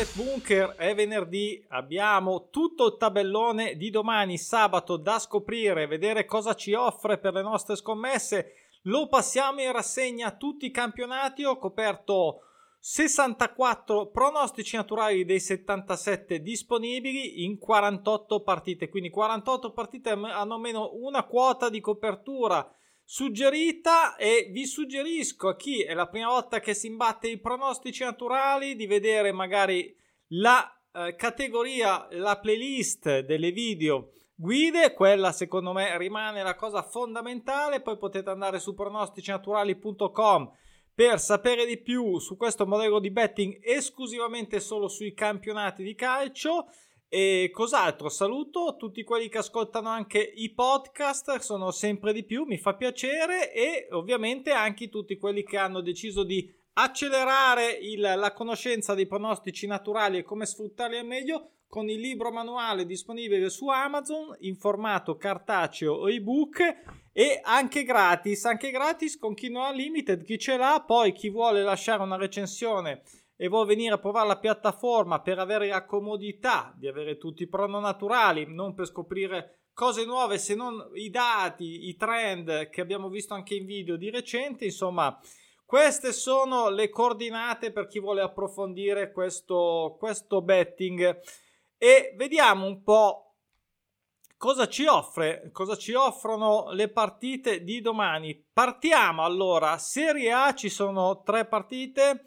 Bet Bunker, è venerdì, abbiamo tutto il tabellone di domani, sabato, da scoprire, vedere cosa ci offre per le nostre scommesse. Lo passiamo in rassegna tutti i campionati, ho coperto 64 pronostici naturali dei 77 disponibili in 48 partite, quindi 48 partite hanno meno una quota di copertura suggerita e vi suggerisco a chi è la prima volta che si imbatte i pronostici naturali di vedere magari la eh, categoria, la playlist delle video guide, quella secondo me rimane la cosa fondamentale, poi potete andare su pronosticinaturali.com per sapere di più su questo modello di betting esclusivamente solo sui campionati di calcio e cos'altro? Saluto tutti quelli che ascoltano anche i podcast, sono sempre di più, mi fa piacere e ovviamente anche tutti quelli che hanno deciso di accelerare il, la conoscenza dei pronostici naturali e come sfruttarli al meglio con il libro manuale disponibile su Amazon in formato cartaceo o ebook e anche gratis, anche gratis con chi non ha limited, chi ce l'ha, poi chi vuole lasciare una recensione e vuoi venire a provare la piattaforma per avere la comodità di avere tutti i prono naturali, non per scoprire cose nuove se non i dati, i trend che abbiamo visto anche in video di recente, insomma, queste sono le coordinate per chi vuole approfondire questo, questo betting. E vediamo un po' cosa ci offre, cosa ci offrono le partite di domani. Partiamo allora, Serie A ci sono tre partite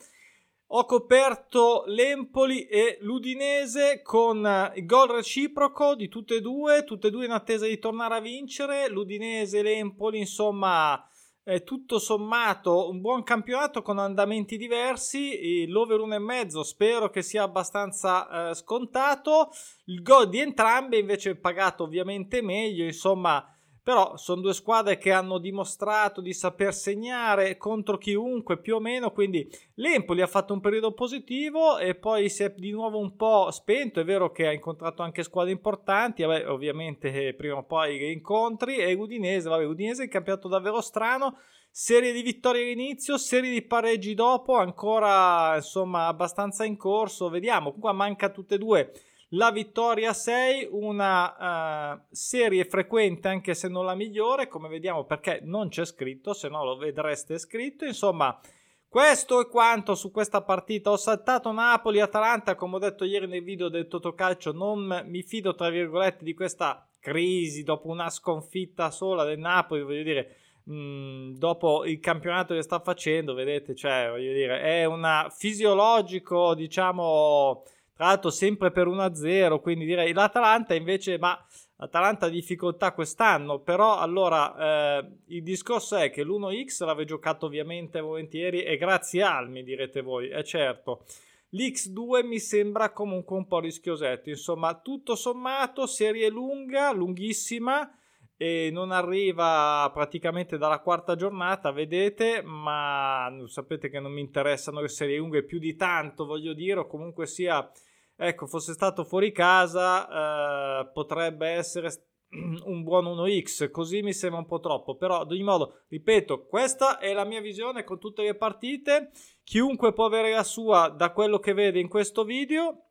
ho coperto l'Empoli e l'Udinese con il gol reciproco di tutte e due, tutte e due in attesa di tornare a vincere. L'Udinese e l'Empoli, insomma, eh, tutto sommato un buon campionato con andamenti diversi. L'over 1,5 spero che sia abbastanza eh, scontato. Il gol di entrambe invece pagato ovviamente meglio, insomma però sono due squadre che hanno dimostrato di saper segnare contro chiunque più o meno, quindi l'Empoli ha fatto un periodo positivo e poi si è di nuovo un po' spento, è vero che ha incontrato anche squadre importanti, vabbè, ovviamente eh, prima o poi incontri e Udinese, vabbè, Udinese è un campionato davvero strano, serie di vittorie all'inizio, serie di pareggi dopo, ancora insomma abbastanza in corso, vediamo, qua manca tutte e due la vittoria 6, una uh, serie frequente anche se non la migliore, come vediamo perché non c'è scritto, se no lo vedreste scritto. Insomma, questo è quanto su questa partita. Ho saltato Napoli-Atalanta, come ho detto ieri nel video del Totocalcio, non mi fido tra virgolette di questa crisi dopo una sconfitta sola del Napoli, voglio dire, mm, dopo il campionato che sta facendo, vedete, cioè, voglio dire, è una fisiologico, diciamo tra l'altro sempre per 1-0, quindi direi l'Atalanta invece, ma l'Atalanta ha difficoltà quest'anno, però allora eh, il discorso è che l'1x l'aveva giocato ovviamente volentieri e grazie al, mi direte voi, è certo. L'X2 mi sembra comunque un po' rischiosetto, insomma tutto sommato serie lunga, lunghissima e non arriva praticamente dalla quarta giornata, vedete, ma sapete che non mi interessano le serie lunghe più di tanto, voglio dire, o comunque sia, ecco, fosse stato fuori casa, eh, potrebbe essere un buon 1x, così mi sembra un po' troppo, però ad ogni modo, ripeto, questa è la mia visione con tutte le partite, chiunque può avere la sua da quello che vede in questo video.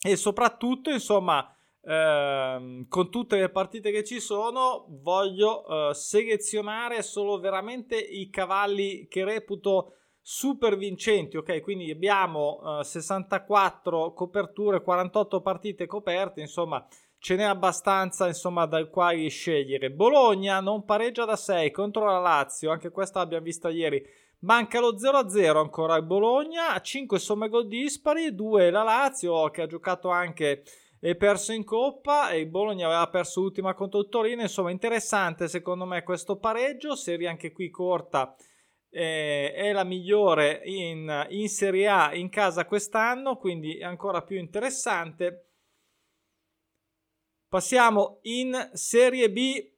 E soprattutto, insomma, Ehm, con tutte le partite che ci sono, voglio uh, selezionare solo veramente i cavalli che reputo super vincenti. Ok, quindi abbiamo eh, 64 coperture, 48 partite coperte, insomma. Ce n'è abbastanza insomma dal quale scegliere. Bologna non pareggia da 6 contro la Lazio, anche questa l'abbiamo vista ieri. Manca lo 0-0 ancora il Bologna, 5 somme gol dispari, 2 la Lazio che ha giocato anche e perso in coppa e il Bologna aveva perso l'ultima contro il Torino insomma interessante secondo me questo pareggio serie anche qui corta eh, è la migliore in, in Serie A in casa quest'anno quindi è ancora più interessante. Passiamo in Serie B.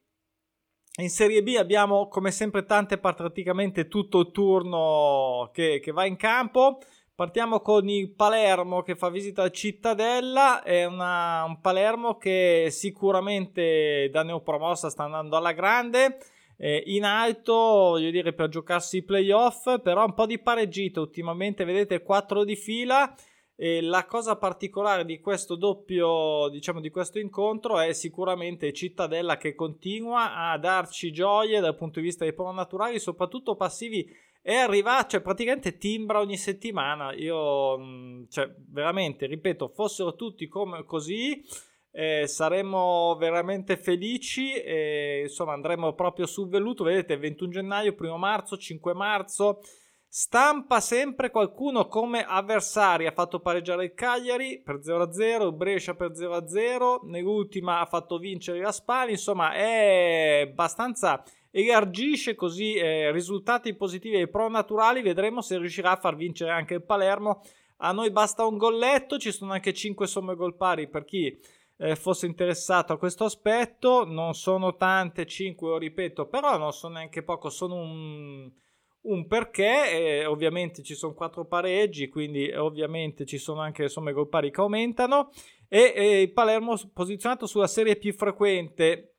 In Serie B abbiamo come sempre tante praticamente tutto il turno che, che va in campo. Partiamo con il Palermo che fa visita a Cittadella, è una, un Palermo che sicuramente da neopromossa sta andando alla grande, eh, in alto voglio dire per giocarsi i playoff, però un po' di pareggito ultimamente, vedete 4 di fila, E la cosa particolare di questo doppio, diciamo, di questo incontro è sicuramente Cittadella che continua a darci gioie dal punto di vista dei pro naturali, soprattutto passivi. E arriva, cioè praticamente timbra ogni settimana. Io, mm, cioè, veramente, ripeto, fossero tutti come così, eh, saremmo veramente felici. E, insomma, andremo proprio sul velluto. Vedete, 21 gennaio, 1 marzo, 5 marzo. Stampa sempre qualcuno come avversari. Ha fatto pareggiare il Cagliari per 0-0, il Brescia per 0-0. Nell'ultima ha fatto vincere la Spal. Insomma, è abbastanza elargisce così eh, risultati positivi e pro naturali. Vedremo se riuscirà a far vincere anche il Palermo. A noi basta un golletto. Ci sono anche 5 somme gol pari per chi eh, fosse interessato a questo aspetto. Non sono tante, 5 lo ripeto, però non sono neanche poco. Sono un un perché, eh, ovviamente ci sono quattro pareggi, quindi ovviamente ci sono anche le somme gol pari che aumentano e eh, il Palermo posizionato sulla serie più frequente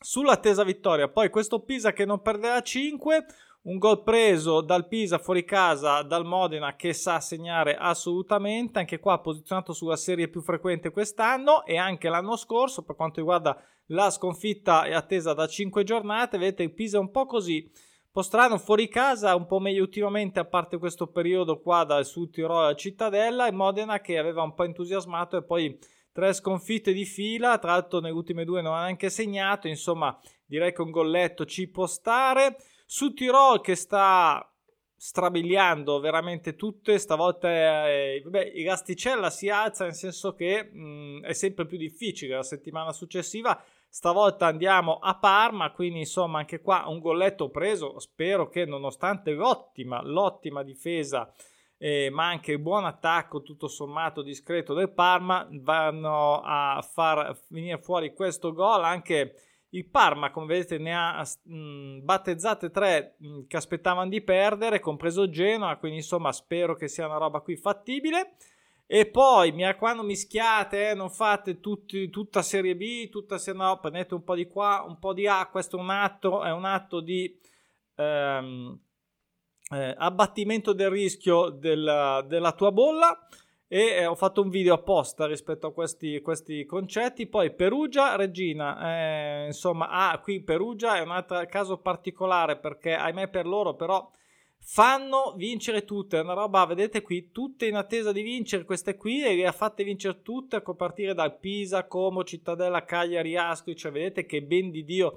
sull'attesa vittoria. Poi questo Pisa che non perderà 5, un gol preso dal Pisa fuori casa, dal Modena che sa segnare assolutamente, anche qua posizionato sulla serie più frequente quest'anno. E anche l'anno scorso per quanto riguarda la sconfitta è attesa da 5 giornate, vedete il Pisa è un po' così po' strano, fuori casa un po' meglio ultimamente, a parte questo periodo qua dal Sud Tirolo a Cittadella, e Modena che aveva un po' entusiasmato e poi tre sconfitte di fila, tra l'altro nelle ultime due non ha neanche segnato, insomma direi che un golletto ci può stare. Su Tirol che sta strabiliando veramente tutte, stavolta eh, vabbè, il Gasticella si alza nel senso che mh, mm, è sempre più difficile, la settimana successiva Stavolta andiamo a Parma, quindi insomma anche qua un golletto preso. Spero che nonostante l'ottima, l'ottima difesa, eh, ma anche il buon attacco tutto sommato discreto del Parma, vanno a far venire fuori questo gol. Anche il Parma, come vedete, ne ha mh, battezzate tre mh, che aspettavano di perdere, compreso Genoa, quindi insomma spero che sia una roba qui fattibile. E poi, mi raccomando, mischiate, eh, non fate tutti, tutta serie B, tutta serie no, prendete un po' di qua, un po' di A. Questo è un atto, è un atto di ehm, eh, abbattimento del rischio del, della tua bolla. E eh, ho fatto un video apposta rispetto a questi, questi concetti. Poi Perugia, Regina, eh, insomma, ah, qui Perugia è un altro caso particolare perché, ahimè, per loro, però fanno vincere tutte. È una roba, vedete qui, tutte in attesa di vincere queste qui e le ha fatte vincere tutte a partire dal Pisa, Como, Cittadella, Cagliari, Ascoli. Cioè, vedete che ben di Dio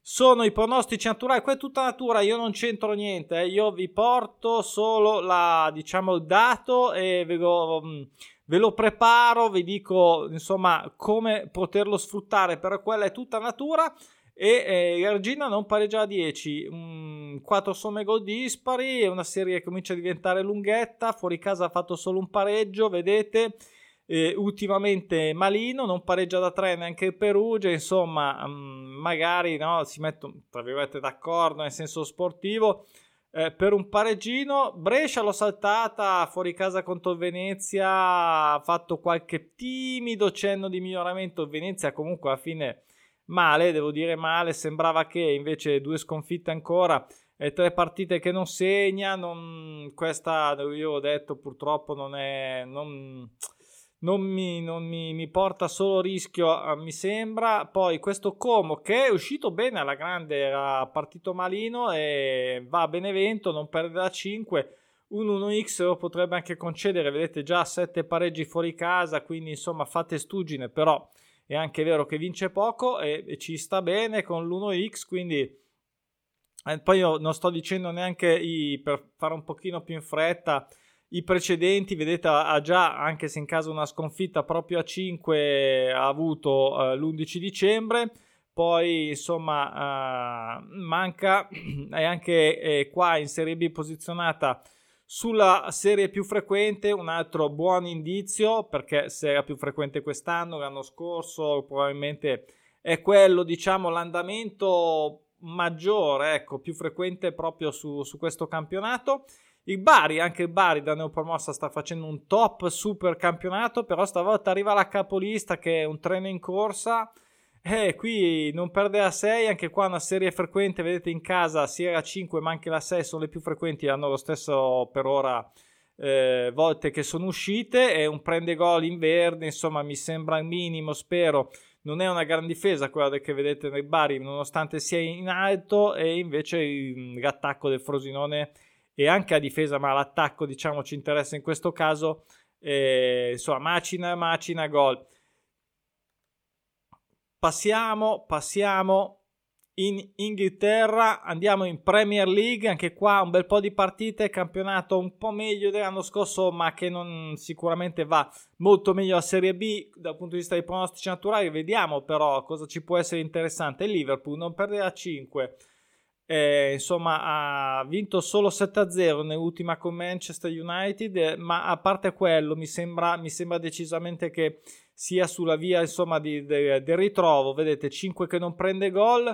sono i pronostici naturali. Qua è tutta natura, io non c'entro niente. Eh. Io vi porto solo la, diciamo, il dato e ve lo, mm, ve lo preparo, vi dico insomma come poterlo sfruttare. Però quella è tutta natura e eh, Argina non pareggia a 10, mm, 4 somme gol dispari, è una serie che comincia a diventare lunghetta, fuori casa ha fatto solo un pareggio, vedete, eh, ultimamente malino, non pareggia da 3 neanche il Perugia, insomma, mm, magari no, si mettono tra virgolette d'accordo nel senso sportivo. Eh, per un pareggino, Brescia l'ho saltata fuori casa contro Venezia, ha fatto qualche timido cenno di miglioramento. Venezia comunque alla fine male, devo dire male, sembrava che invece due sconfitte ancora e tre partite che non segna, non, questa io ho detto purtroppo non è... Non, non mi, non mi, mi, porta solo rischio, mi sembra. Poi questo Como che è uscito bene alla grande, era partito malino e va a Benevento, non perde da 5. Un 1x lo potrebbe anche concedere, vedete già 7 pareggi fuori casa, quindi insomma fate stugine, però è anche vero che vince poco e, e ci sta bene con l'1x, quindi eh, poi io non sto dicendo neanche i, per fare un pochino più in fretta i precedenti, vedete ha già, anche se in caso una sconfitta proprio a 5 ha avuto eh, l'11 dicembre, poi insomma eh, manca, è anche eh, qua in Serie B posizionata sulla serie più frequente, un altro buon indizio, perché se era più frequente quest'anno, l'anno scorso, probabilmente è quello, diciamo, l'andamento maggiore, ecco, più frequente proprio su, su questo campionato. Il Bari, anche il Bari da neopromossa sta facendo un top super campionato, però stavolta arriva la capolista che è un treno in corsa eh, qui non perde la 6, anche qua una serie frequente, vedete in casa sia la 5 ma anche la 6 sono le più frequenti, hanno lo stesso per ora eh, volte che sono uscite e un prende gol in verde, insomma mi sembra il minimo, spero. Non è una gran difesa quella che vedete nei Bari, nonostante sia in alto, e invece l'attacco del Frosinone e anche a difesa, ma l'attacco diciamo ci interessa in questo caso, eh, insomma macina, macina, gol. Passiamo, passiamo in Inghilterra, andiamo in Premier League, anche qua un bel po' di partite, campionato un po' meglio dell'anno scorso, ma che non sicuramente va molto meglio a Serie B dal punto di vista dei pronostici naturali. Vediamo però cosa ci può essere interessante. Liverpool non perde a 5. Eh, insomma, ha vinto solo 7-0 nell'ultima con Manchester United, ma a parte quello, mi sembra, mi sembra decisamente che sia sulla via insomma, di, de, del ritrovo. Vedete, 5 che non prende gol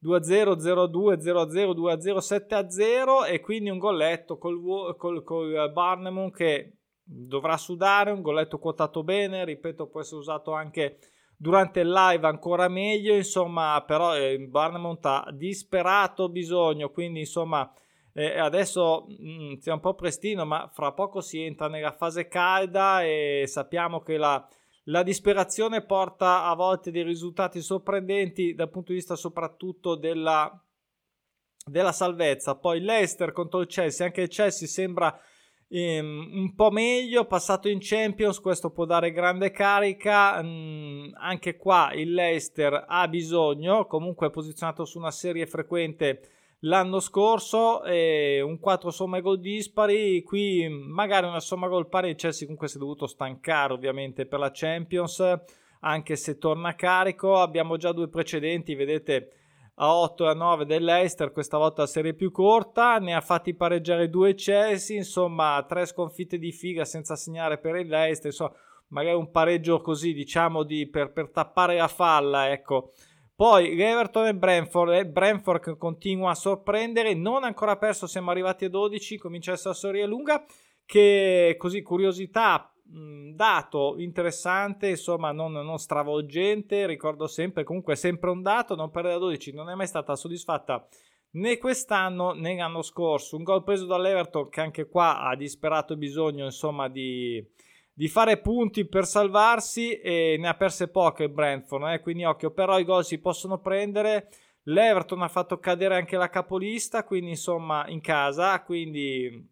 2-0, 0-2, 0-0, 2-0, 7-0 e quindi un golletto col, col, col Barnemon che dovrà sudare, un golletto quotato bene, ripeto può essere usato anche durante il live ancora meglio, insomma però eh, Barnemont ha disperato bisogno, quindi insomma eh, adesso mh, mm, un po' prestino ma fra poco si entra nella fase calda e sappiamo che la la disperazione porta a volte dei risultati sorprendenti dal punto di vista soprattutto della, della salvezza. Poi Leicester contro il Chelsea, anche il Chelsea sembra ehm, un po' meglio, passato in Champions, questo può dare grande carica. Mm, anche qua il Leicester ha bisogno, comunque posizionato su una serie frequente l'anno scorso e un 4 somma gol dispari qui magari una somma gol pari il Chelsea comunque si è dovuto stancare ovviamente per la Champions anche se torna carico abbiamo già due precedenti vedete a 8 e a 9 dell'Eister questa volta la serie più corta ne ha fatti pareggiare due Chelsea insomma tre sconfitte di figa senza segnare per il Leicester insomma magari un pareggio così diciamo di, per, per tappare la falla ecco. Poi Everton e Brentford, e Brentford che continua a sorprendere, non ancora perso, siamo arrivati a 12, comincia a essere la storia lunga, che così curiosità, dato interessante, insomma non, non, stravolgente, ricordo sempre, comunque sempre un dato, non perdere a 12, non è mai stata soddisfatta né quest'anno né l'anno scorso, un gol preso dall'Everton che anche qua ha disperato bisogno insomma di di fare punti per salvarsi e ne ha perse poche il Brentford, eh? quindi occhio, però i gol si possono prendere. L'Everton ha fatto cadere anche la capolista, quindi insomma in casa, quindi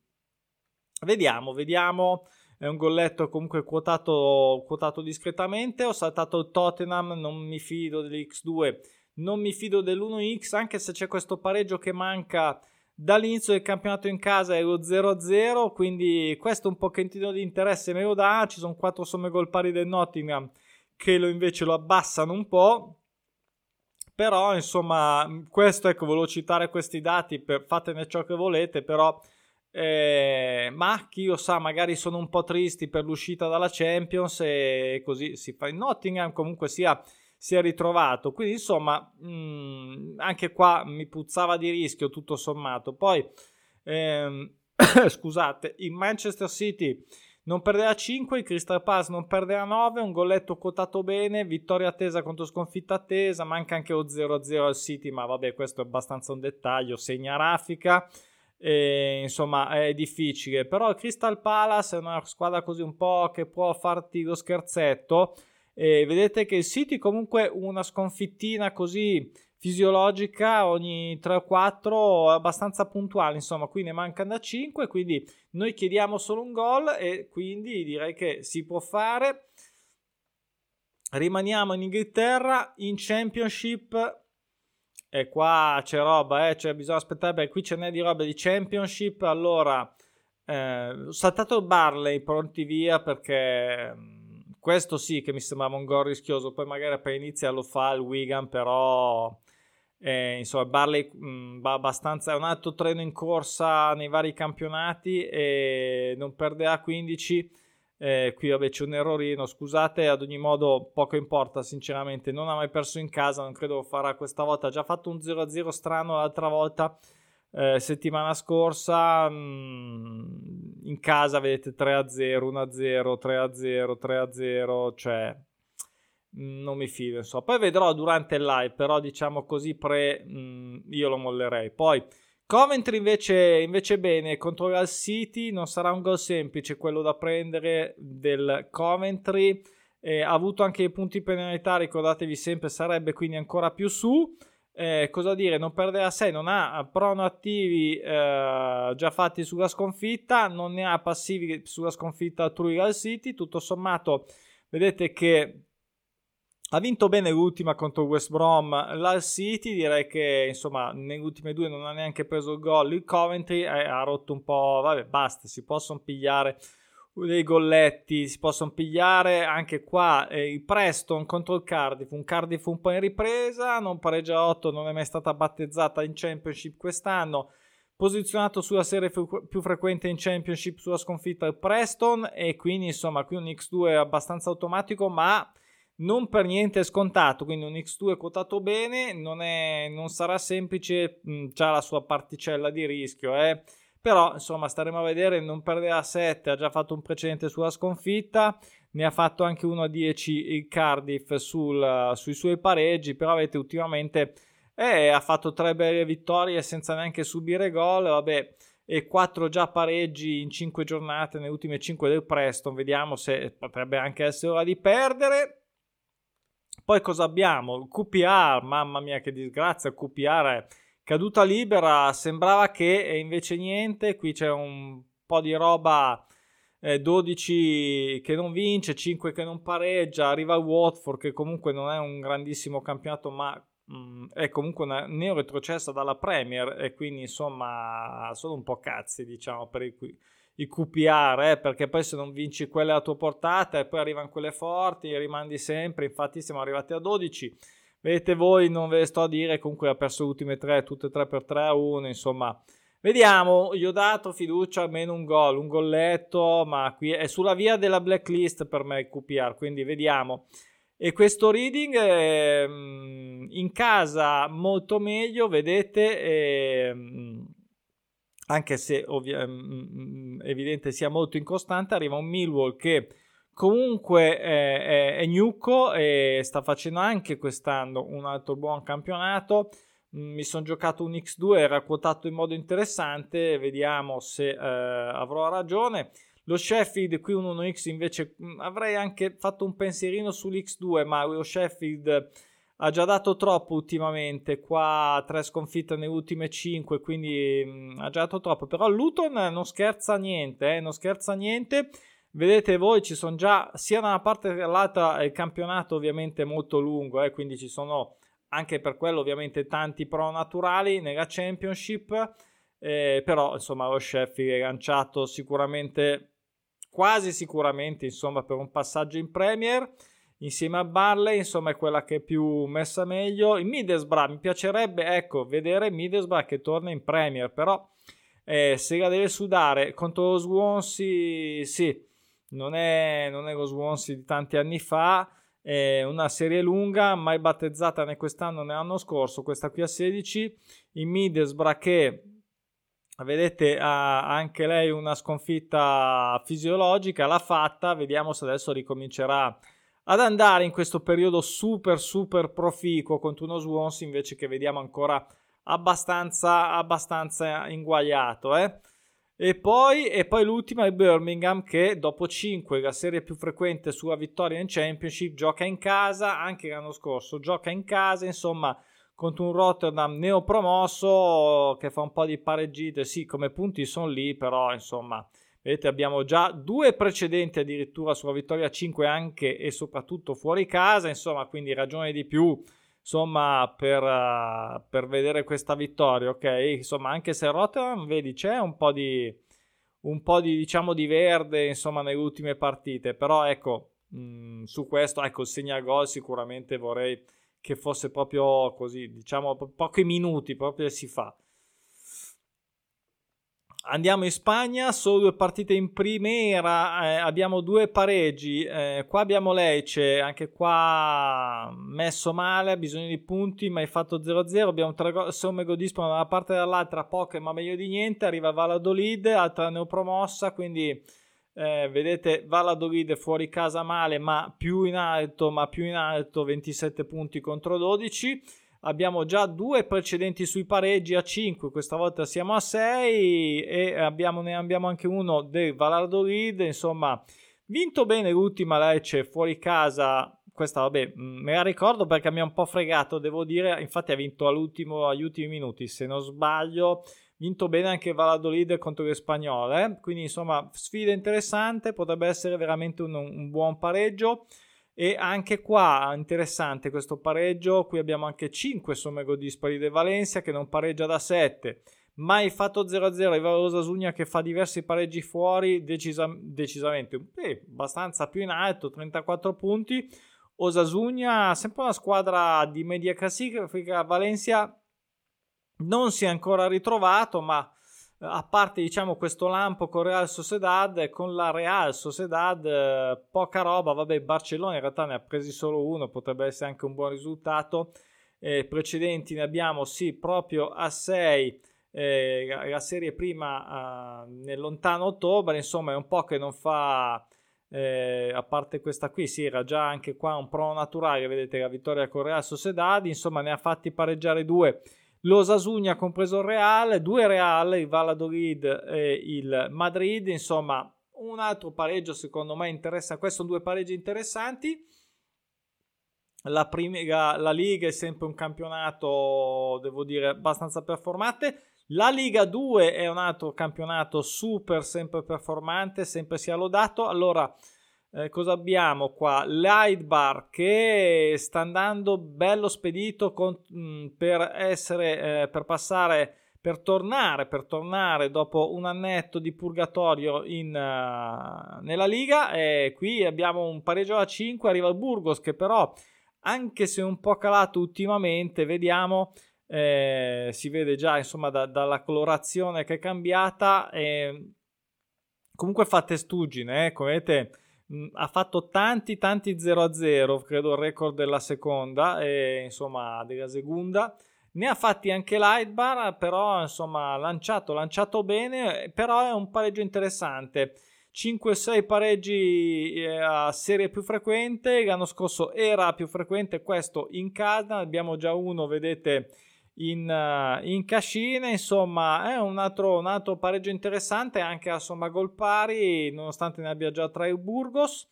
vediamo, vediamo. È un golletto comunque quotato, quotato discretamente. Ho saltato il Tottenham, non mi fido dell'X2, non mi fido dell'1X, anche se c'è questo pareggio che manca dall'inizio del campionato in casa è lo 0-0, quindi questo un pochettino di interesse me lo dà, ci sono quattro somme gol pari del Nottingham che lo invece lo abbassano un po'. Però, insomma, questo, ecco, volevo citare questi dati, per, fatene ciò che volete, però, eh, ma chi lo sa, magari sono un po' tristi per l'uscita dalla Champions e così si fa in Nottingham, comunque sia si è ritrovato. Quindi, insomma, mh, mm, anche qua mi puzzava di rischio tutto sommato. Poi, ehm, scusate, il Manchester City non perde a 5, il Crystal Palace non perde a 9, un golletto quotato bene, vittoria attesa contro sconfitta attesa, manca anche lo 0-0 al City, ma vabbè, questo è abbastanza un dettaglio, segna Raffica. E, insomma è difficile. Però Crystal Palace è una squadra così un po' che può farti lo scherzetto. E vedete che il City comunque una sconfittina così fisiologica ogni 3 o 4 abbastanza puntuale insomma qui ne mancano da 5 quindi noi chiediamo solo un gol e quindi direi che si può fare. Rimaniamo in Inghilterra in Championship e qua c'è roba eh, cioè bisogna aspettare perché qui ce n'è di roba di Championship allora eh, ho saltato il Barley pronti via perché questo sì che mi sembrava un gol rischioso, poi magari per inizia lo fa il Wigan, però eh, insomma Barley mh, mm, va abbastanza, è un altro treno in corsa nei vari campionati e non perderà 15. Eh, qui vabbè c'è un errorino, scusate, ad ogni modo poco importa sinceramente, non ha mai perso in casa, non credo lo farà questa volta, ha già fatto un 0-0 strano l'altra volta eh, settimana scorsa mh, mm, in casa vedete 3-0, 1-0, 3-0, 3-0, cioè mm, non mi fido insomma. Poi vedrò durante il live, però diciamo così pre mh, mm, io lo mollerei. Poi Coventry invece, invece bene contro il City non sarà un gol semplice quello da prendere del Coventry. Eh, ha avuto anche i punti penalità ricordatevi sempre sarebbe quindi ancora più su. Eh, cosa dire non perde a 6 non ha prono attivi eh, già fatti sulla sconfitta non ne ha passivi sulla sconfitta altrui al City. Tutto sommato vedete che ha vinto bene l'ultima contro West Brom, l'Al City direi che insomma nelle ultime due non ha neanche preso il gol, il Coventry eh, ha rotto un po', vabbè basta, si possono pigliare dei golletti, si possono pigliare. Anche qua eh, il Preston contro il Cardiff, un Cardiff un po' in ripresa, non pareggia 8, non è mai stata battezzata in Championship quest'anno, posizionato sulla serie fu- più frequente in Championship sulla sconfitta il Preston e quindi insomma qui un X2 è abbastanza automatico ma non per niente scontato, quindi un X2 è quotato bene, non, è, non sarà semplice, ha la sua particella di rischio, eh. però insomma staremo a vedere, non perderà 7, ha già fatto un precedente sulla sconfitta, ne ha fatto anche uno a 10 il Cardiff sul, sui suoi pareggi, però avete ultimamente eh, ha fatto tre belle vittorie senza neanche subire gol, vabbè, e 4 già pareggi in 5 giornate, nelle ultime 5 del Preston, vediamo se potrebbe anche essere ora di perdere. Poi cosa abbiamo? QPR, mamma mia che disgrazia, QPR è caduta libera, sembrava che e invece niente, qui c'è un po' di roba, eh, 12 che non vince, 5 che non pareggia, arriva il Watford che comunque non è un grandissimo campionato ma mm, è comunque una neo retrocessa dalla Premier e quindi insomma sono un po' cazzi diciamo per i i QPR, eh, perché poi se non vinci quelle alla tua portata e poi arrivano quelle forti, rimandi sempre, infatti siamo arrivati a 12. Vedete voi, non ve le sto a dire, comunque ha perso le ultime tre, tutte e tre per 3 a 1, insomma. Vediamo, gli ho dato fiducia almeno un gol, un golletto, ma qui è sulla via della blacklist per me il QPR, quindi vediamo. E questo reading mm, in casa molto meglio, vedete, è, anche se ovvia- mm, mm, mm, evidente sia molto incostante, arriva un Millwall che comunque è, è, è gnucco e sta facendo anche quest'anno un altro buon campionato. Mi sono giocato un X2, era quotato in modo interessante, vediamo se eh, avrò ragione. Lo Sheffield qui un 1X invece avrei anche fatto un pensierino sull'X2, ma lo Sheffield ha già dato troppo ultimamente, qua tre sconfitte nelle ultime cinque, quindi mh, mm, ha già dato troppo, però Luton non scherza niente, eh, non scherza niente. Vedete voi, ci sono già sia da una parte che dall'altra il campionato ovviamente molto lungo, eh, quindi ci sono anche per quello ovviamente tanti pro naturali nella Championship, eh, però insomma lo Sheffield è lanciato sicuramente, quasi sicuramente insomma per un passaggio in Premier insieme a Barley, insomma, è quella che è più messa meglio. Il Middlesbrough mi piacerebbe, ecco, vedere Middlesbrough che torna in Premier, però eh, se la deve sudare contro lo Swansea, sì, non è, non è lo Swansea di tanti anni fa. È una serie lunga, mai battezzata né quest'anno né l'anno scorso, questa qui a 16. Il Middlesbrough che vedete ha anche lei una sconfitta fisiologica, l'ha fatta, vediamo se adesso ricomincerà ad andare in questo periodo super super proficuo contro uno Swans invece che vediamo ancora abbastanza abbastanza inguagliato eh? e, poi, e poi l'ultima è Birmingham che dopo 5 la serie più frequente sua vittoria in Championship gioca in casa anche l'anno scorso gioca in casa insomma contro un Rotterdam neopromosso che fa un po' di pareggite. Sì come punti sono lì però insomma Vedete, abbiamo già due precedenti addirittura sulla vittoria 5 anche e soprattutto fuori casa, insomma, quindi ragione di più insomma per, uh, per vedere questa vittoria, ok? Insomma, anche se Rotterdam, vedi, c'è un po' di un po' di diciamo di verde, insomma, nelle ultime partite, però ecco, mh, mm, su questo, ecco, il segna gol sicuramente vorrei che fosse proprio così, diciamo, po- pochi minuti proprio si fa. Andiamo in Spagna, solo due partite in primera, eh, abbiamo due pareggi, eh, qua abbiamo Lecce, anche qua messo male, ha bisogno di punti, ma hai fatto 0-0, abbiamo tre go- somme gol dispone da una parte e dall'altra, poche ma meglio di niente, arriva Valladolid, altra neopromossa, quindi eh, vedete Valladolid fuori casa male, ma più in alto, ma più in alto, 27 punti contro 12, abbiamo già due precedenti sui pareggi a 5, questa volta siamo a 6 e abbiamo, ne abbiamo anche uno del Valladolid, insomma vinto bene l'ultima Lecce fuori casa. Questa vabbè me la ricordo perché mi ha un po' fregato devo dire. Infatti ha vinto agli ultimi minuti se non sbaglio vinto bene anche Valladolid contro le spagnole. Quindi insomma sfida interessante potrebbe essere veramente un, un buon pareggio. E anche qua interessante questo pareggio. Qui abbiamo anche 5 somme gol dispari del Valencia che non pareggia da 7 mai fatto 0-0 arriva Rosasugna che fa diversi pareggi fuori decisa, decisamente eh, abbastanza più in alto 34 punti. Osasugna sempre una squadra di media classifica Valencia non si è ancora ritrovato ma a parte diciamo questo lampo con Real Sociedad con la Real Sociedad eh, poca roba. Vabbè Barcellona in realtà ne ha presi solo uno potrebbe essere anche un buon risultato. Eh, precedenti ne abbiamo sì proprio a 6 eh, la serie prima nel lontano ottobre. Insomma è un po' che non fa eh, a parte questa qui sì era già anche qua un pro naturale. Vedete la vittoria con Real Sociedad. Insomma ne ha fatti pareggiare due lo Sasugna compreso il Real, due Real, il Valladolid e il Madrid, insomma un altro pareggio secondo me interessante, questi sono due pareggi interessanti. La, prima, la Liga è sempre un campionato, devo dire, abbastanza performante. La Liga 2 è un altro campionato super, sempre performante, sempre sia lodato. Allora, eh, cosa abbiamo qua? Lightbar che sta andando bello spedito con, mh, mm, per essere, eh, per passare, per tornare, per tornare dopo un annetto di purgatorio in, uh, nella Liga. E qui abbiamo un pareggio a 5, arriva il Burgos che però, anche se un po' calato ultimamente, vediamo... Eh, si vede già insomma da, dalla colorazione che è cambiata comunque fa testuggine eh, come vedete ha fatto tanti tanti 0-0, credo il record della seconda e insomma della seconda. Ne ha fatti anche Lightbar, però insomma lanciato, lanciato bene, però è un pareggio interessante. 5-6 pareggi eh, a serie più frequente, l'anno scorso era più frequente questo in casa, abbiamo già uno, vedete, in, uh, in cascine. Insomma, è un altro, un altro pareggio interessante anche a somma gol pari, nonostante ne abbia già tre il Burgos.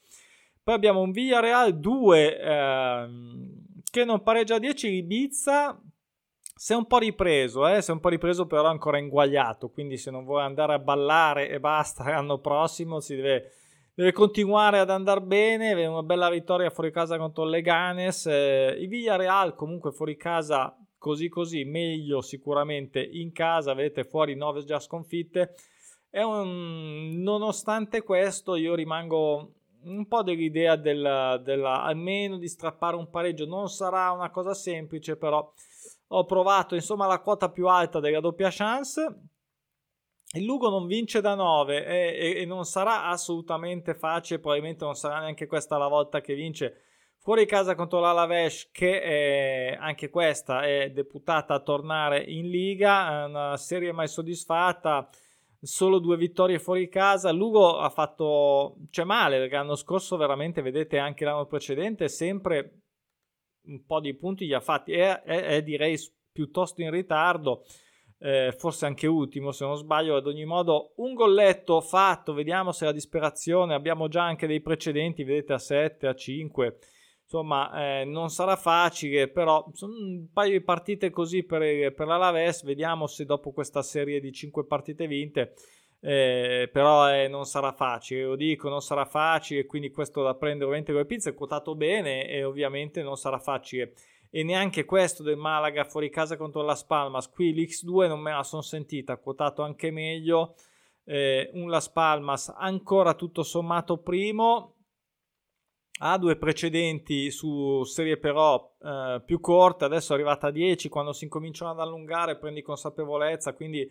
Poi abbiamo un Villarreal 2 ehm, che non pareggia a 10 Ibiza. Si è un po' ripreso, eh? si è un po' ripreso però ancora inguagliato, quindi se non vuole andare a ballare e basta l'anno prossimo si deve, deve continuare ad andare bene, una bella vittoria fuori casa contro il Leganes, eh, i Villarreal comunque fuori casa così così, meglio sicuramente in casa, vedete fuori 9 già sconfitte. Un... Nonostante questo io rimango un po' dell'idea della, della, almeno di strappare un pareggio, non sarà una cosa semplice, però ho provato insomma la quota più alta della doppia chance. Il Lugo non vince da 9 e, e, e non sarà assolutamente facile, probabilmente non sarà neanche questa la volta che vince Fuori casa contro l'Alavesh che è, anche questa è deputata a tornare in Liga, una serie mai soddisfatta, solo due vittorie fuori casa. Lugo ha fatto, c'è male perché l'anno scorso veramente, vedete anche l'anno precedente, sempre un po' di punti gli ha fatti, è, è, è direi piuttosto in ritardo. Eh, forse anche ultimo se non sbaglio ad ogni modo un golletto fatto vediamo se la disperazione abbiamo già anche dei precedenti vedete a 7 a 5 insomma eh, non sarà facile però sono un paio di partite così per, per l'Alaves vediamo se dopo questa serie di 5 partite vinte eh, però eh, non sarà facile. Lo dico non sarà facile quindi questo da prendere ovviamente con le pizze è quotato bene e ovviamente non sarà facile. E neanche questo del Malaga fuori casa contro la Spalmas qui l'X2 non me la sono sentita quotato anche meglio. Eh, un Las Palmas ancora tutto sommato primo ha due precedenti su serie però eh, più corte, adesso è arrivata a 10, quando si incominciano ad allungare prendi consapevolezza, quindi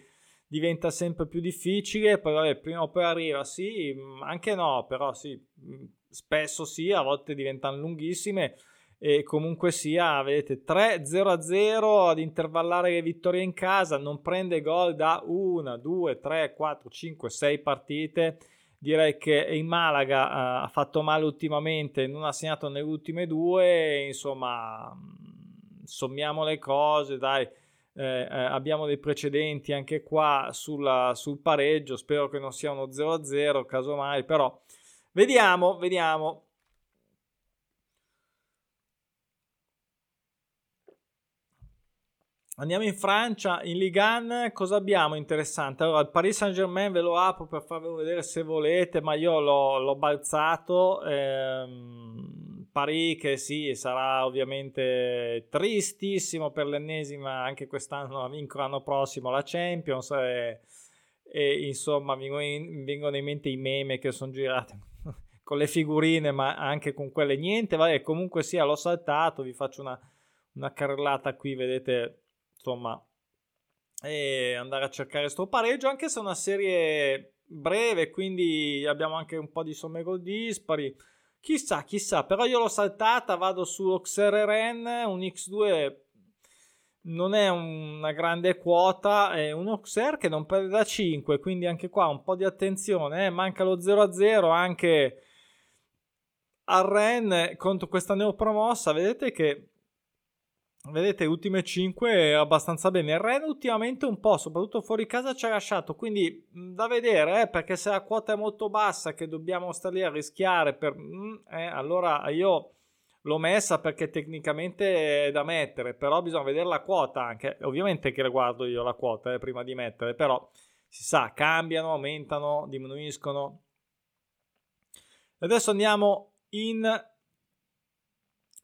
diventa sempre più difficile, poi vabbè, prima o poi arriva, sì, mm, anche no, però sì, mm, spesso sì, a volte diventano lunghissime. E comunque sia, vedete, 3-0-0 ad intervallare le vittorie in casa, non prende gol da 1, 2, 3, 4, 5, 6 partite, direi che in Malaga uh, ha fatto male ultimamente, non ha segnato nelle ultime due, insomma sommiamo le cose, dai. Eh, eh, abbiamo dei precedenti anche qua sulla, sul pareggio. Spero che non sia uno 0-0, casomai, però vediamo, vediamo. Andiamo in Francia, in Ligue 1, cosa abbiamo interessante? Allora, il Paris Saint Germain ve lo apro per farvelo vedere se volete, ma io l'ho, l'ho balzato. Ehm, Paris che sì, sarà ovviamente tristissimo per l'ennesima, anche quest'anno vincono l'anno prossimo la Champions e, e insomma mi vengono in mente i meme che sono girati con le figurine, ma anche con quelle niente. Vabbè, comunque sia, l'ho saltato, vi faccio una, una carrellata qui, vedete insomma, e andare a cercare sto pareggio, anche se è una serie breve, quindi abbiamo anche un po' di somme gol dispari. Chissà, chissà, però io l'ho saltata, vado su Auxerre Ren, un X2 non è una grande quota, è un Auxerre che non perde da 5, quindi anche qua un po' di attenzione, eh? manca lo 0-0 anche a Ren contro questa neopromossa, vedete che Vedete, ultime 5 è abbastanza bene. Il Ren ultimamente un po', soprattutto fuori casa, ci ha lasciato. Quindi da vedere, eh, perché se la quota è molto bassa, che dobbiamo stare lì a rischiare, per, eh, allora io l'ho messa perché tecnicamente è da mettere. Però bisogna vedere la quota anche. Ovviamente che guardo io la quota eh, prima di mettere, però si sa, cambiano, aumentano, diminuiscono. Adesso andiamo in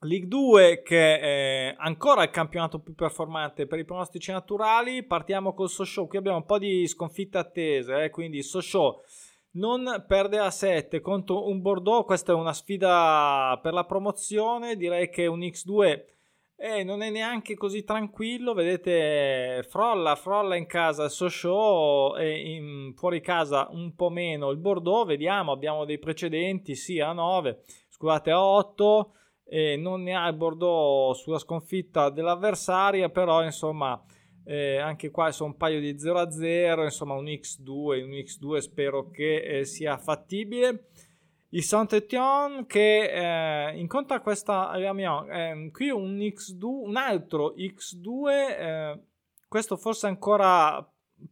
League 2 che è ancora il campionato più performante per i pronostici naturali. Partiamo col Sochaux. Qui abbiamo un po' di sconfitte attese, eh? quindi Sochaux non perde a 7 contro un Bordeaux. Questa è una sfida per la promozione. Direi che un X2 eh, non è neanche così tranquillo. Vedete, frolla, frolla in casa il Sochaux e in, fuori casa un po' meno il Bordeaux. Vediamo, abbiamo dei precedenti, sì a 9, scusate a 8 eh, non ne ha il Bordeaux sulla sconfitta dell'avversaria, però insomma eh, anche qua sono un paio di 0 a 0, insomma un X2, un X2 spero che eh, sia fattibile. Il Saint-Étienne che eh, incontra questa Amiens, eh, qui un X2, un altro X2, eh, questo forse ancora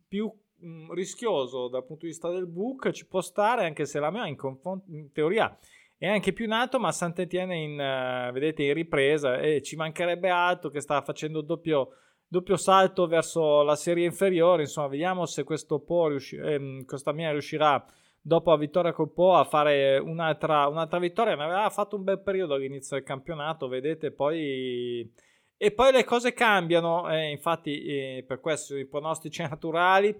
più mh, mm, rischioso dal punto di vista del book, ci può stare anche se l'Amiens in, confront- in teoria è anche più nato, ma Sant'Etienne in, uh, vedete, in ripresa e ci mancherebbe altro che sta facendo doppio, doppio salto verso la serie inferiore. Insomma, vediamo se questo Po riusci- ehm, questa mia riuscirà dopo la vittoria col Po a fare un'altra, un'altra vittoria. Ne aveva fatto un bel periodo all'inizio del campionato, vedete, poi... E poi le cose cambiano, eh, infatti eh, per questo i pronostici naturali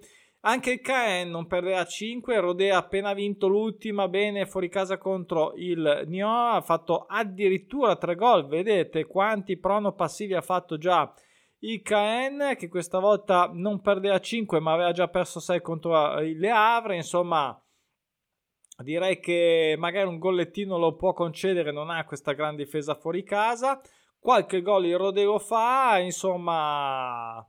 anche il Caen non perderà 5. Rodé ha appena vinto l'ultima bene fuori casa contro il Nio. Ha fatto addirittura 3 gol. Vedete quanti prono passivi ha fatto già il Caen, che questa volta non perdeva 5, ma aveva già perso 6 contro il Havre. Insomma, direi che magari un gollettino lo può concedere. Non ha questa gran difesa fuori casa. Qualche gol il Rodé lo fa. Insomma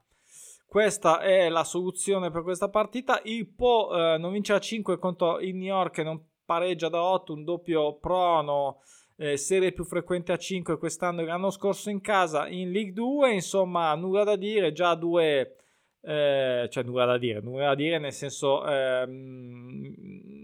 questa è la soluzione per questa partita. Il Po eh, non vince a 5 contro il New York, non pareggia da 8, un doppio prono. Eh, serie più frequente a 5 quest'anno e l'anno scorso in casa in League 2 insomma nulla da dire già due eh, cioè nulla da dire nulla da dire nel senso ehm,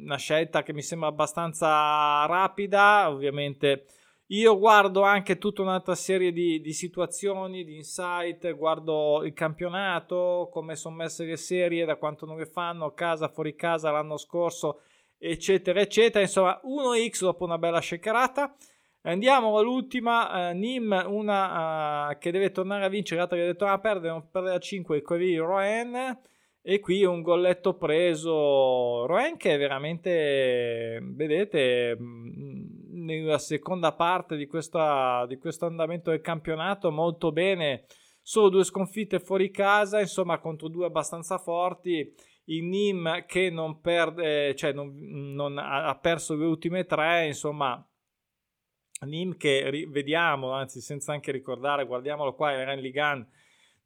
una scelta che mi sembra abbastanza rapida ovviamente io guardo anche tutta un'altra serie di, di, situazioni, di insight, guardo il campionato, come sono messe le serie, da quanto non le fanno, casa, fuori casa l'anno scorso, eccetera, eccetera. Insomma, 1x dopo una bella shakerata. Andiamo all'ultima, uh, Nim, una uh, che deve tornare a vincere, l'altra che deve tornare a perdere, non perdere a 5, il Corriere Roen. E qui un golletto preso. Roen che è veramente, vedete, nella seconda parte di, questa, di questo andamento del campionato molto bene. Solo due sconfitte fuori casa, insomma, contro due abbastanza forti. Il Nim che non perde, cioè non, non ha perso le ultime tre, insomma, Nim che vediamo, anzi senza anche ricordare, guardiamolo qua, era in Ligan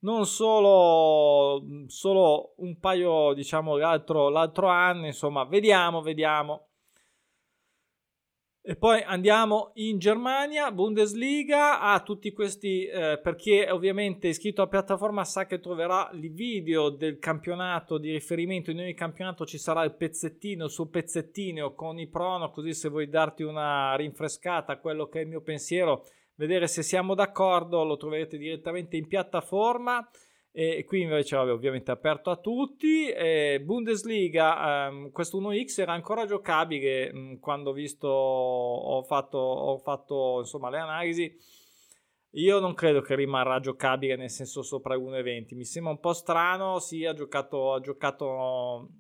non solo, solo un paio, diciamo, l'altro, l'altro anno, insomma, vediamo, vediamo. E poi andiamo in Germania, Bundesliga, a tutti questi, eh, per chi è ovviamente iscritto alla piattaforma sa che troverà il video del campionato di riferimento, in ogni campionato ci sarà il pezzettino, il suo pezzettino con i prono, così se vuoi darti una rinfrescata a quello che è il mio pensiero, vedere se siamo d'accordo, lo troverete direttamente in piattaforma. E qui invece vabbè, ovviamente aperto a tutti. E Bundesliga, ehm, questo 1x era ancora giocabile mh, mm, quando ho visto, ho fatto, ho fatto insomma le analisi. Io non credo che rimarrà giocabile nel senso sopra 1,20. Mi sembra un po' strano. Sì, ha giocato, ha giocato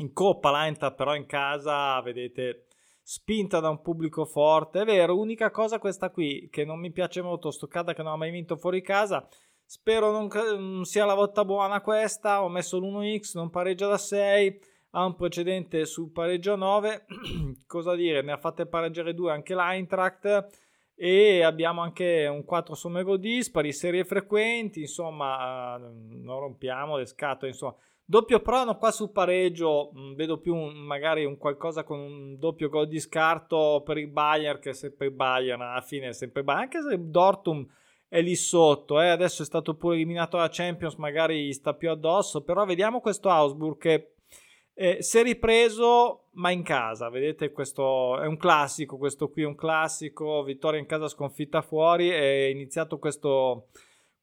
in coppa l'Eintracht, però in casa vedete spinta da un pubblico forte. È vero, unica cosa questa qui che non mi piace molto, stoccata che non ha mai vinto fuori casa Spero non, non sia la volta buona questa. Ho messo l'1x, non pareggia da 6. Ha un precedente sul pareggio 9. Cosa dire? Ne ha fatte pareggiare due anche l'Eintracht. E abbiamo anche un 4 somme gol dispari, serie frequenti. Insomma, non rompiamo le scatole. Insomma, doppio prono qua sul pareggio. Mm, vedo più un, magari un qualcosa con un doppio gol di scarto per il Bayern, che è sempre il Bayern. Alla fine è sempre Bayern. Anche se Dortmund è lì sotto. Eh? Adesso è stato pure eliminato dalla Champions, magari sta più addosso. Però vediamo questo Augsburg che eh, si è ripreso, ma in casa. Vedete, questo è un classico. Questo qui è un classico. Vittoria in casa, sconfitta fuori. È iniziato questo.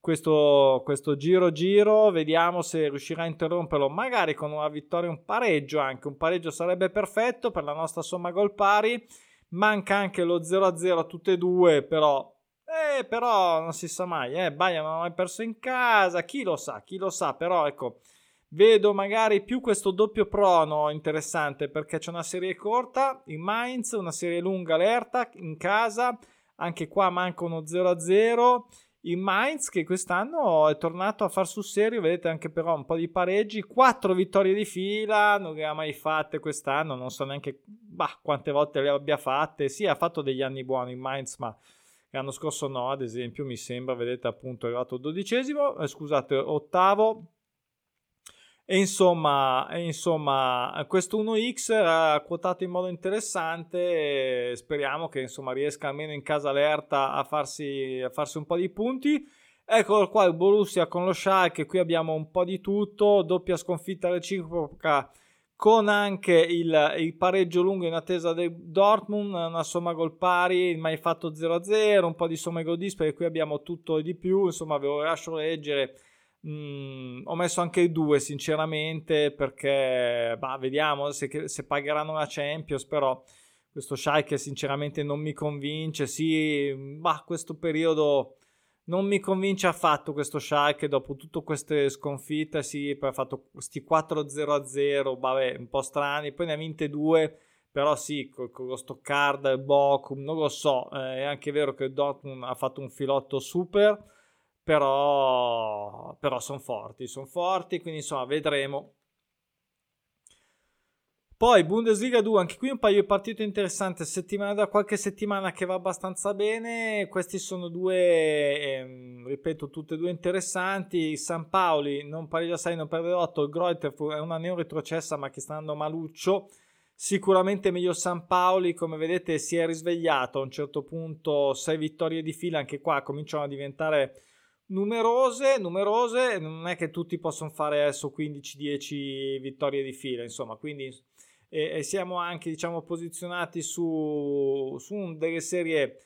Questo, questo giro giro vediamo se riuscirà a interromperlo magari con una vittoria un pareggio anche un pareggio sarebbe perfetto per la nostra somma gol pari manca anche lo 0-0 a tutte e due però eh, però non si sa mai, eh, Bayern non ha mai perso in casa, chi lo sa, chi lo sa, però ecco, vedo magari più questo doppio prono interessante perché c'è una serie corta in Mainz, una serie lunga allerta in casa, anche qua manca uno 0-0 in Mainz che quest'anno è tornato a far sul serio, vedete anche però un po' di pareggi, quattro vittorie di fila, non le ha mai fatte quest'anno, non so neanche bah, quante volte le abbia fatte, sì ha fatto degli anni buoni in Mainz ma L'anno scorso no, ad esempio, mi sembra, vedete appunto è arrivato dodicesimo, eh, scusate, ottavo. E insomma, e insomma, questo 1x era quotato in modo interessante. speriamo che insomma riesca almeno in casa allerta a farsi, a farsi un po' di punti. Eccolo qua il Borussia con lo Schalke, qui abbiamo un po' di tutto, doppia sconfitta reciproca con anche il, il, pareggio lungo in attesa del Dortmund, una somma gol pari, mai fatto 0-0, un po' di somme gol dispari, qui abbiamo tutto e di più, insomma ve lo lascio leggere, mm, ho messo anche i due sinceramente perché bah, vediamo se, se, pagheranno la Champions, però questo Schalke sinceramente non mi convince, sì, bah, questo periodo non mi convince affatto questo Schalke dopo tutte queste sconfitte. Sì, poi ha fatto questi 4-0-0, vabbè, un po' strani. Poi ne ha vinte due, però sì, con, con lo Stoccard, il Bochum, non lo so. Eh, è anche vero che il Dortmund ha fatto un filotto super, però, però sono forti, sono forti, quindi insomma vedremo. Poi Bundesliga 2, anche qui un paio di partite interessanti, settimana da qualche settimana che va abbastanza bene, questi sono due, ehm, ripeto, tutte e due interessanti, San Paoli non pareggia 6, non perde 8, il Greuter è una neo retrocessa ma che sta andando maluccio, sicuramente meglio San Paoli, come vedete si è risvegliato. A un certo punto, 6 vittorie di fila, anche qua cominciano a diventare numerose, numerose, non è che tutti possono fare adesso 15-10 vittorie di fila, insomma, quindi e, e siamo anche diciamo posizionati su, su delle serie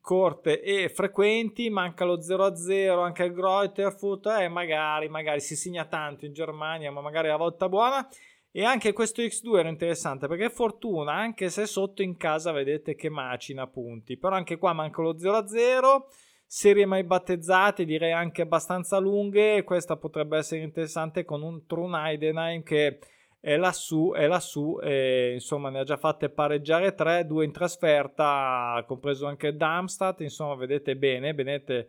corte e frequenti, manca lo 0-0 anche al Greuterfurt e eh, magari, magari si segna tanto in Germania, ma magari la volta buona. E anche questo X2 era interessante perché fortuna, anche se sotto in casa vedete che macina punti, però anche qua manca lo 0-0, serie mai battezzate, direi anche abbastanza lunghe, questa potrebbe essere interessante con un Trun Heidenheim che è lassù, è lassù, e, insomma ne ha già fatte pareggiare tre, due in trasferta, compreso anche Darmstadt, insomma vedete bene, vedete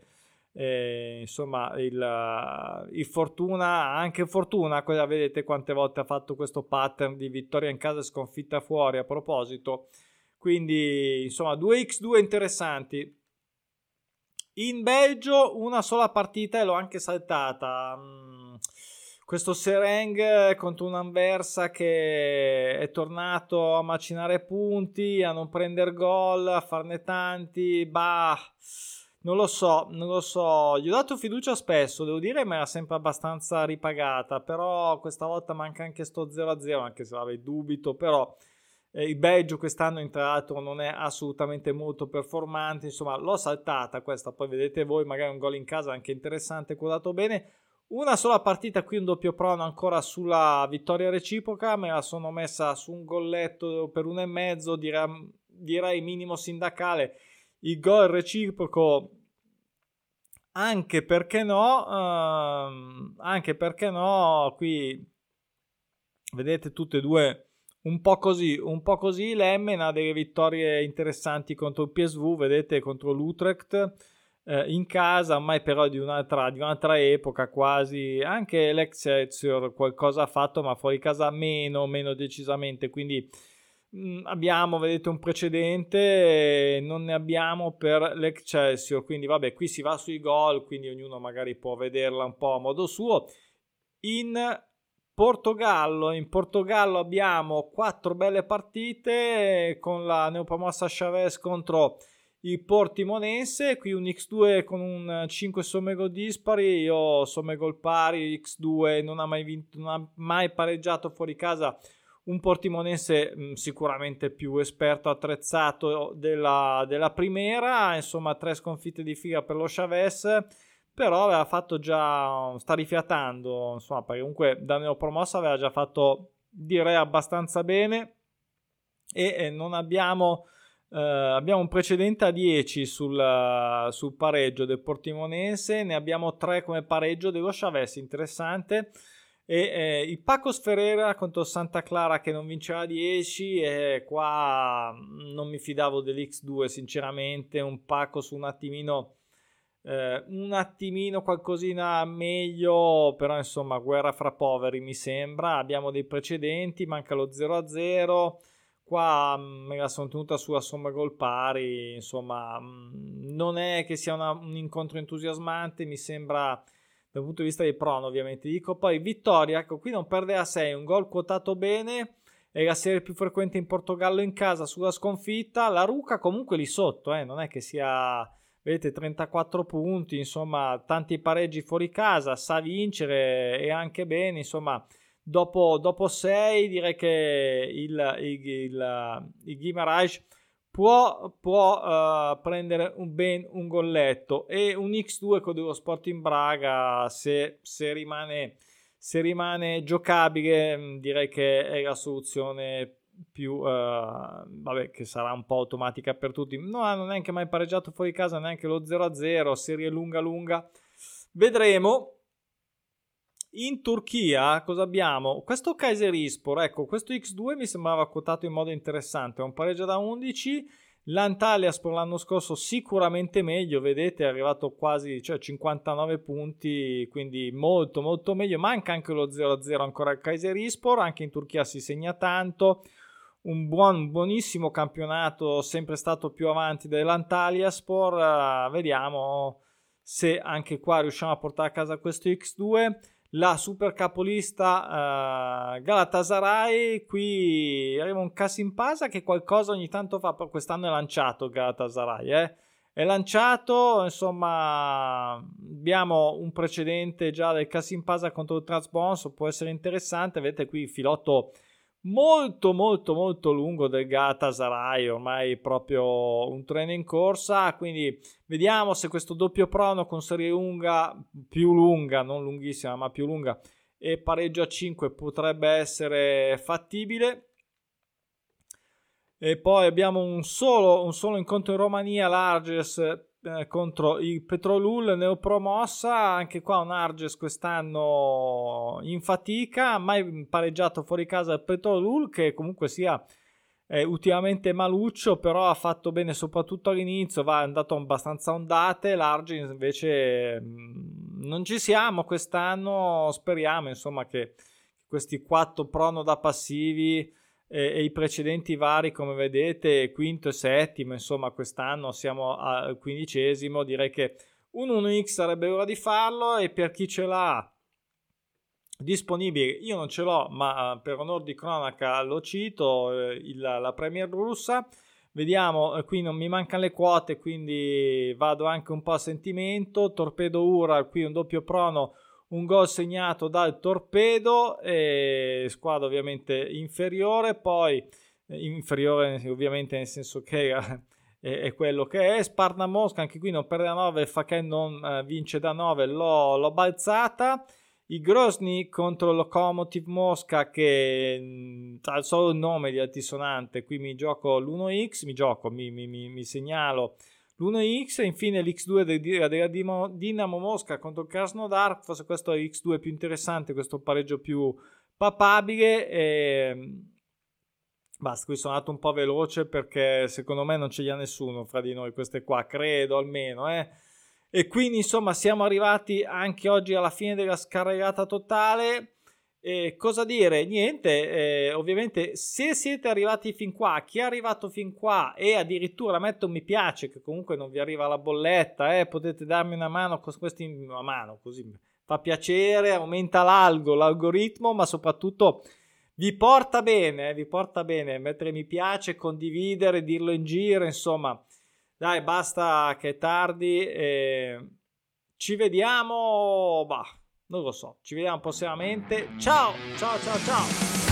eh, insomma il, il, Fortuna, anche Fortuna, vedete quante volte ha fatto questo pattern di vittoria in casa e sconfitta fuori a proposito, quindi insomma 2x2 interessanti. In Belgio una sola partita e l'ho anche saltata. Mm questo Sereng contro un Anversa che è tornato a macinare punti, a non prendere gol, a farne tanti, bah, non lo so, non lo so, gli ho dato fiducia spesso, devo dire, ma era sempre abbastanza ripagata, però questa volta manca anche sto 0-0, anche se vabbè, dubito, però eh, il Belgio quest'anno tra l'altro non è assolutamente molto performante, insomma l'ho saltata questa, poi vedete voi magari un gol in casa anche interessante, quotato bene, una sola partita qui un doppio prono ancora sulla vittoria reciproca, me la sono messa su un golletto per un e mezzo, direi, direi minimo sindacale. Il gol reciproco anche perché no, ehm, anche perché no, qui vedete tutte e due un po' così, un po' così l'Emmen ha delle vittorie interessanti contro il PSV, vedete contro l'Utrecht eh, in casa, ormai però di un'altra, di un'altra epoca quasi, anche l'Excelsior qualcosa ha fatto, ma fuori casa meno, meno decisamente, quindi mh, mm, abbiamo, vedete, un precedente, non ne abbiamo per l'Excelsior, quindi vabbè, qui si va sui gol, quindi ognuno magari può vederla un po' a modo suo. In Portogallo, in Portogallo abbiamo quattro belle partite con la neopromossa Chavez contro il Portimonense, qui un X2 con un 5 somme gol dispari, io somme gol pari, X2 non ha mai vinto, non ha mai pareggiato fuori casa un Portimonense mh, sicuramente più esperto, attrezzato della, della primera, insomma tre sconfitte di figa per lo Chavez, però aveva fatto già, sta rifiatando, insomma perché comunque da neopromossa aveva già fatto direi abbastanza bene e, e non abbiamo Uh, abbiamo un precedente a 10 sul, uh, sul, pareggio del Portimonense, ne abbiamo 3 come pareggio dello Chavez, interessante. E eh, il Pacos Ferreira contro Santa Clara che non vinceva 10 e qua mm, non mi fidavo dell'X2 sinceramente, un Pacos un attimino eh, un attimino qualcosina meglio, però insomma guerra fra poveri mi sembra, abbiamo dei precedenti, manca lo 0-0 Qua mm, me la sono tenuta sulla somma gol pari, insomma, mm, non è che sia una, un incontro entusiasmante, mi sembra dal punto di vista dei prono, ovviamente. Dico poi vittoria, ecco, qui non perde a 6, un gol quotato bene, è la serie più frequente in Portogallo in casa sulla sconfitta, la Ruca comunque lì sotto, eh, non è che sia vedete 34 punti, insomma, tanti pareggi fuori casa, sa vincere e anche bene, insomma, dopo, dopo 6 direi che il, il, il, il Guimarães può, può uh, prendere un, ben un golletto. E un X2 con dello Sporting Braga se, se, rimane, se rimane giocabile mm, direi che è la soluzione più uh, vabbè che sarà un po' automatica per tutti. No non è neanche mai pareggiato fuori casa neanche lo 0-0 serie lunga lunga. Vedremo in Turchia cosa abbiamo? Questo Kayserispor, ecco, questo X2 mi sembrava quotato in modo interessante, è un pareggio da 11, l'Antaliaspor l'anno scorso sicuramente meglio, vedete è arrivato quasi cioè 59 punti, quindi molto molto meglio, manca anche lo 0-0 ancora al Kayserispor, anche in Turchia si segna tanto, un buon, buonissimo campionato, sempre stato più avanti dell'Antaliaspor, uh, vediamo se anche qua riusciamo a portare a casa questo X2 la super capolista uh, Galatasaray. Qui arriva un Pasa che qualcosa ogni tanto fa. Quest'anno è lanciato Galatasaray, eh? È lanciato, insomma, abbiamo un precedente già del Pasa contro il Transbonso, può essere interessante. Vedete qui il filotto molto molto molto lungo del Galatasaray ormai proprio un treno in corsa. Quindi vediamo se questo doppio prono con serie lunga più lunga non lunghissima ma più lunga e pareggio a 5 potrebbe essere fattibile. E poi abbiamo un solo, un solo incontro in Romania l'Arges eh, contro il Petrolul neopromossa, anche qua un Arges quest'anno in fatica, mai pareggiato fuori casa il Petrolul che comunque sia eh, ultimamente maluccio, però ha fatto bene soprattutto all'inizio, va andato abbastanza ondate, l'Arges invece mm, non ci siamo quest'anno, speriamo insomma che questi quattro prono da passivi e, e, i precedenti vari come vedete quinto e settimo insomma quest'anno siamo al quindicesimo direi che un 1x sarebbe ora di farlo e per chi ce l'ha disponibile. Io non ce l'ho, ma per onore di cronaca lo cito, eh, il, la Premier russa. Vediamo, eh, qui non mi mancano le quote, quindi vado anche un po' a sentimento. Torpedo Ura, qui un doppio prono, un gol segnato dal Torpedo, squadra ovviamente inferiore, poi eh, inferiore ovviamente nel senso che è, è quello che è. Sparta Mosca, anche qui non perde da 9, fa che non eh, vince da 9, l'ho, l'ho balzata. I Grozny contro Lokomotiv Mosca che mm, ha solo il nome di altisonante, qui mi gioco l'1x, mi gioco, mi, mi, mi, mi segnalo l'1x e infine l'x2 della Dinamo Mosca contro Krasnodar, forse questo è l'x2 più interessante, questo pareggio più papabile e... Basta, qui sono andato un po' veloce perché secondo me non ce n'è nessuno fra di noi, queste qua, credo almeno, eh. E quindi insomma siamo arrivati anche oggi alla fine della scarregata totale. E cosa dire? Niente, eh, ovviamente se siete arrivati fin qua, chi è arrivato fin qua e addirittura mette un mi piace, che comunque non vi arriva la bolletta, eh, potete darmi una mano con questi, una mano così fa piacere, aumenta l'algo, l'algoritmo, ma soprattutto vi porta bene, eh, vi porta bene mettere mi piace, condividere, dirlo in giro, insomma dai, basta che è tardi. Eh, ci vediamo. Bah, non lo so. Ci vediamo prossimamente. Ciao, ciao, ciao, ciao.